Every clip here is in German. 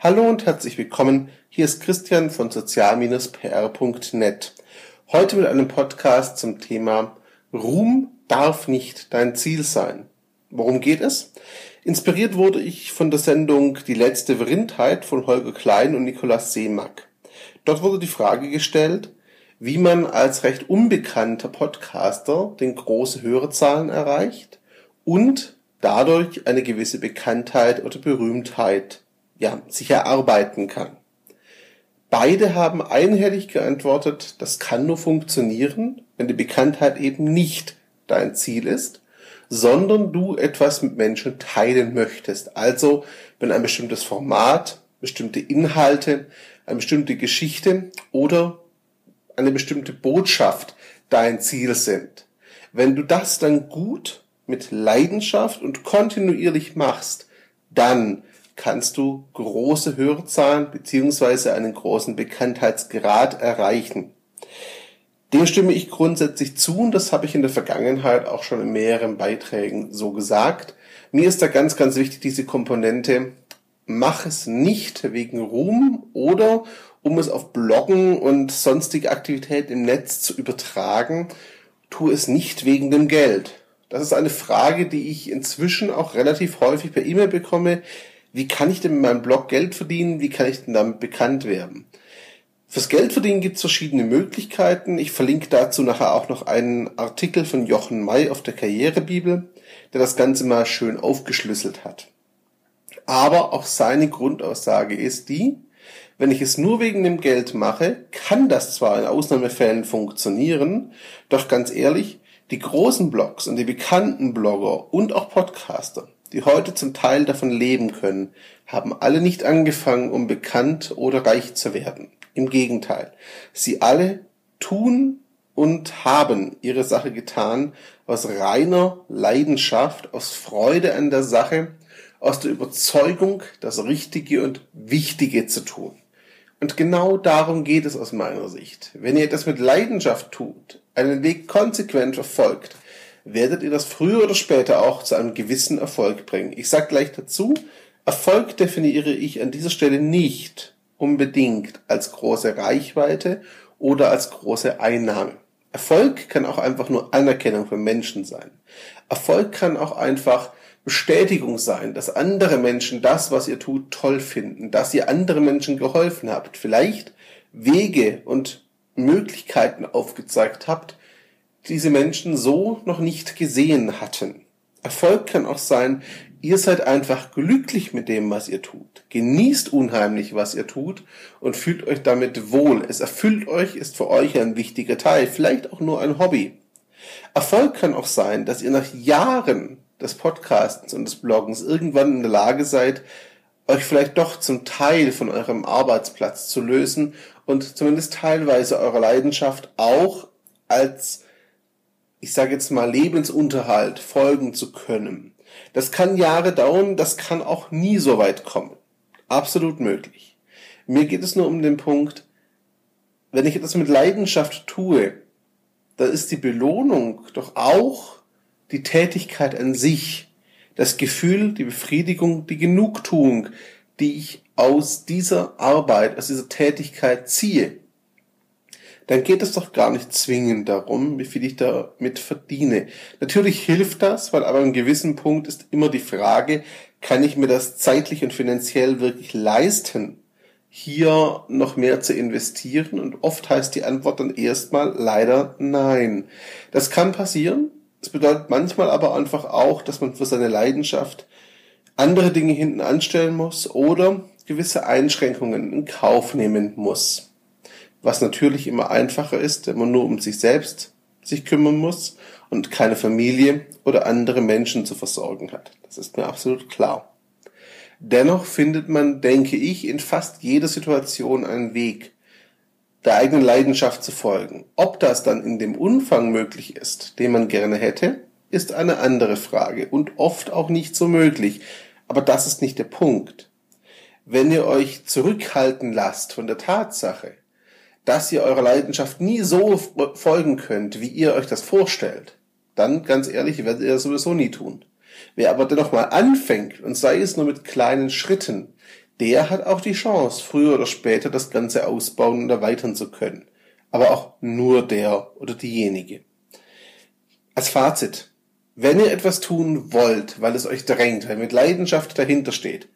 Hallo und herzlich willkommen. Hier ist Christian von sozial-pr.net. Heute mit einem Podcast zum Thema Ruhm darf nicht dein Ziel sein. Worum geht es? Inspiriert wurde ich von der Sendung Die letzte Verrindheit von Holger Klein und Nikolaus Seemack. Dort wurde die Frage gestellt, wie man als recht unbekannter Podcaster den große Hörerzahlen erreicht und dadurch eine gewisse Bekanntheit oder Berühmtheit ja, sich erarbeiten kann. Beide haben einhellig geantwortet, das kann nur funktionieren, wenn die Bekanntheit eben nicht dein Ziel ist, sondern du etwas mit Menschen teilen möchtest. Also, wenn ein bestimmtes Format, bestimmte Inhalte, eine bestimmte Geschichte oder eine bestimmte Botschaft dein Ziel sind. Wenn du das dann gut mit Leidenschaft und kontinuierlich machst, dann kannst du große Hörerzahlen beziehungsweise einen großen Bekanntheitsgrad erreichen. Dem stimme ich grundsätzlich zu und das habe ich in der Vergangenheit auch schon in mehreren Beiträgen so gesagt. Mir ist da ganz, ganz wichtig diese Komponente, mach es nicht wegen Ruhm oder um es auf Bloggen und sonstige Aktivitäten im Netz zu übertragen, tu es nicht wegen dem Geld. Das ist eine Frage, die ich inzwischen auch relativ häufig per E-Mail bekomme wie kann ich denn mit meinem Blog Geld verdienen? Wie kann ich denn damit bekannt werden? Fürs Geld verdienen gibt es verschiedene Möglichkeiten. Ich verlinke dazu nachher auch noch einen Artikel von Jochen May auf der Karrierebibel, der das Ganze mal schön aufgeschlüsselt hat. Aber auch seine Grundaussage ist die, wenn ich es nur wegen dem Geld mache, kann das zwar in Ausnahmefällen funktionieren, doch ganz ehrlich, die großen Blogs und die bekannten Blogger und auch Podcaster, die heute zum Teil davon leben können, haben alle nicht angefangen, um bekannt oder reich zu werden. Im Gegenteil, sie alle tun und haben ihre Sache getan aus reiner Leidenschaft, aus Freude an der Sache, aus der Überzeugung, das Richtige und Wichtige zu tun. Und genau darum geht es aus meiner Sicht. Wenn ihr das mit Leidenschaft tut, einen Weg konsequent verfolgt, werdet ihr das früher oder später auch zu einem gewissen Erfolg bringen. Ich sage gleich dazu, Erfolg definiere ich an dieser Stelle nicht unbedingt als große Reichweite oder als große Einnahme. Erfolg kann auch einfach nur Anerkennung von Menschen sein. Erfolg kann auch einfach Bestätigung sein, dass andere Menschen das, was ihr tut, toll finden, dass ihr anderen Menschen geholfen habt, vielleicht Wege und Möglichkeiten aufgezeigt habt, diese Menschen so noch nicht gesehen hatten. Erfolg kann auch sein, ihr seid einfach glücklich mit dem, was ihr tut. Genießt unheimlich, was ihr tut und fühlt euch damit wohl. Es erfüllt euch, ist für euch ein wichtiger Teil, vielleicht auch nur ein Hobby. Erfolg kann auch sein, dass ihr nach Jahren des Podcastens und des Bloggens irgendwann in der Lage seid, euch vielleicht doch zum Teil von eurem Arbeitsplatz zu lösen und zumindest teilweise eurer Leidenschaft auch als ich sage jetzt mal, Lebensunterhalt folgen zu können. Das kann Jahre dauern, das kann auch nie so weit kommen. Absolut möglich. Mir geht es nur um den Punkt, wenn ich etwas mit Leidenschaft tue, dann ist die Belohnung doch auch die Tätigkeit an sich, das Gefühl, die Befriedigung, die Genugtuung, die ich aus dieser Arbeit, aus dieser Tätigkeit ziehe dann geht es doch gar nicht zwingend darum, wie viel ich damit verdiene. Natürlich hilft das, weil aber an einem gewissen Punkt ist immer die Frage, kann ich mir das zeitlich und finanziell wirklich leisten, hier noch mehr zu investieren? Und oft heißt die Antwort dann erstmal leider nein. Das kann passieren. Es bedeutet manchmal aber einfach auch, dass man für seine Leidenschaft andere Dinge hinten anstellen muss oder gewisse Einschränkungen in Kauf nehmen muss was natürlich immer einfacher ist, wenn man nur um sich selbst sich kümmern muss und keine Familie oder andere Menschen zu versorgen hat. Das ist mir absolut klar. Dennoch findet man, denke ich, in fast jeder Situation einen Weg, der eigenen Leidenschaft zu folgen. Ob das dann in dem Umfang möglich ist, den man gerne hätte, ist eine andere Frage und oft auch nicht so möglich. Aber das ist nicht der Punkt. Wenn ihr euch zurückhalten lasst von der Tatsache, dass ihr eurer Leidenschaft nie so folgen könnt, wie ihr euch das vorstellt, dann ganz ehrlich, werdet ihr das sowieso nie tun. Wer aber dennoch mal anfängt, und sei es nur mit kleinen Schritten, der hat auch die Chance, früher oder später das Ganze ausbauen und erweitern zu können. Aber auch nur der oder diejenige. Als Fazit. Wenn ihr etwas tun wollt, weil es euch drängt, weil mit Leidenschaft dahinter steht,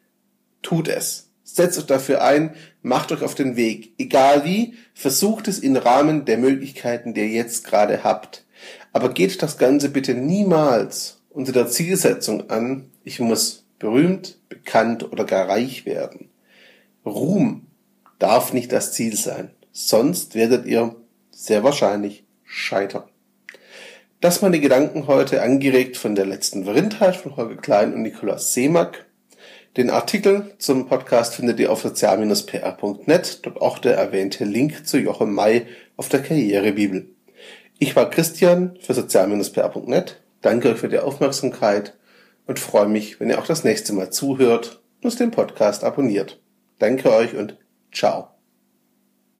tut es. Setzt euch dafür ein, macht euch auf den Weg. Egal wie, versucht es im Rahmen der Möglichkeiten, die ihr jetzt gerade habt. Aber geht das Ganze bitte niemals unter der Zielsetzung an, ich muss berühmt, bekannt oder gar reich werden. Ruhm darf nicht das Ziel sein, sonst werdet ihr sehr wahrscheinlich scheitern. Das meine Gedanken heute, angeregt von der letzten Verrindheit von Holger Klein und Nikolaus Seemack. Den Artikel zum Podcast findet ihr auf sozial-pr.net, dort auch der erwähnte Link zu Jochen May auf der Karrierebibel. Ich war Christian für sozial-pr.net, danke euch für die Aufmerksamkeit und freue mich, wenn ihr auch das nächste Mal zuhört und den Podcast abonniert. Danke euch und ciao.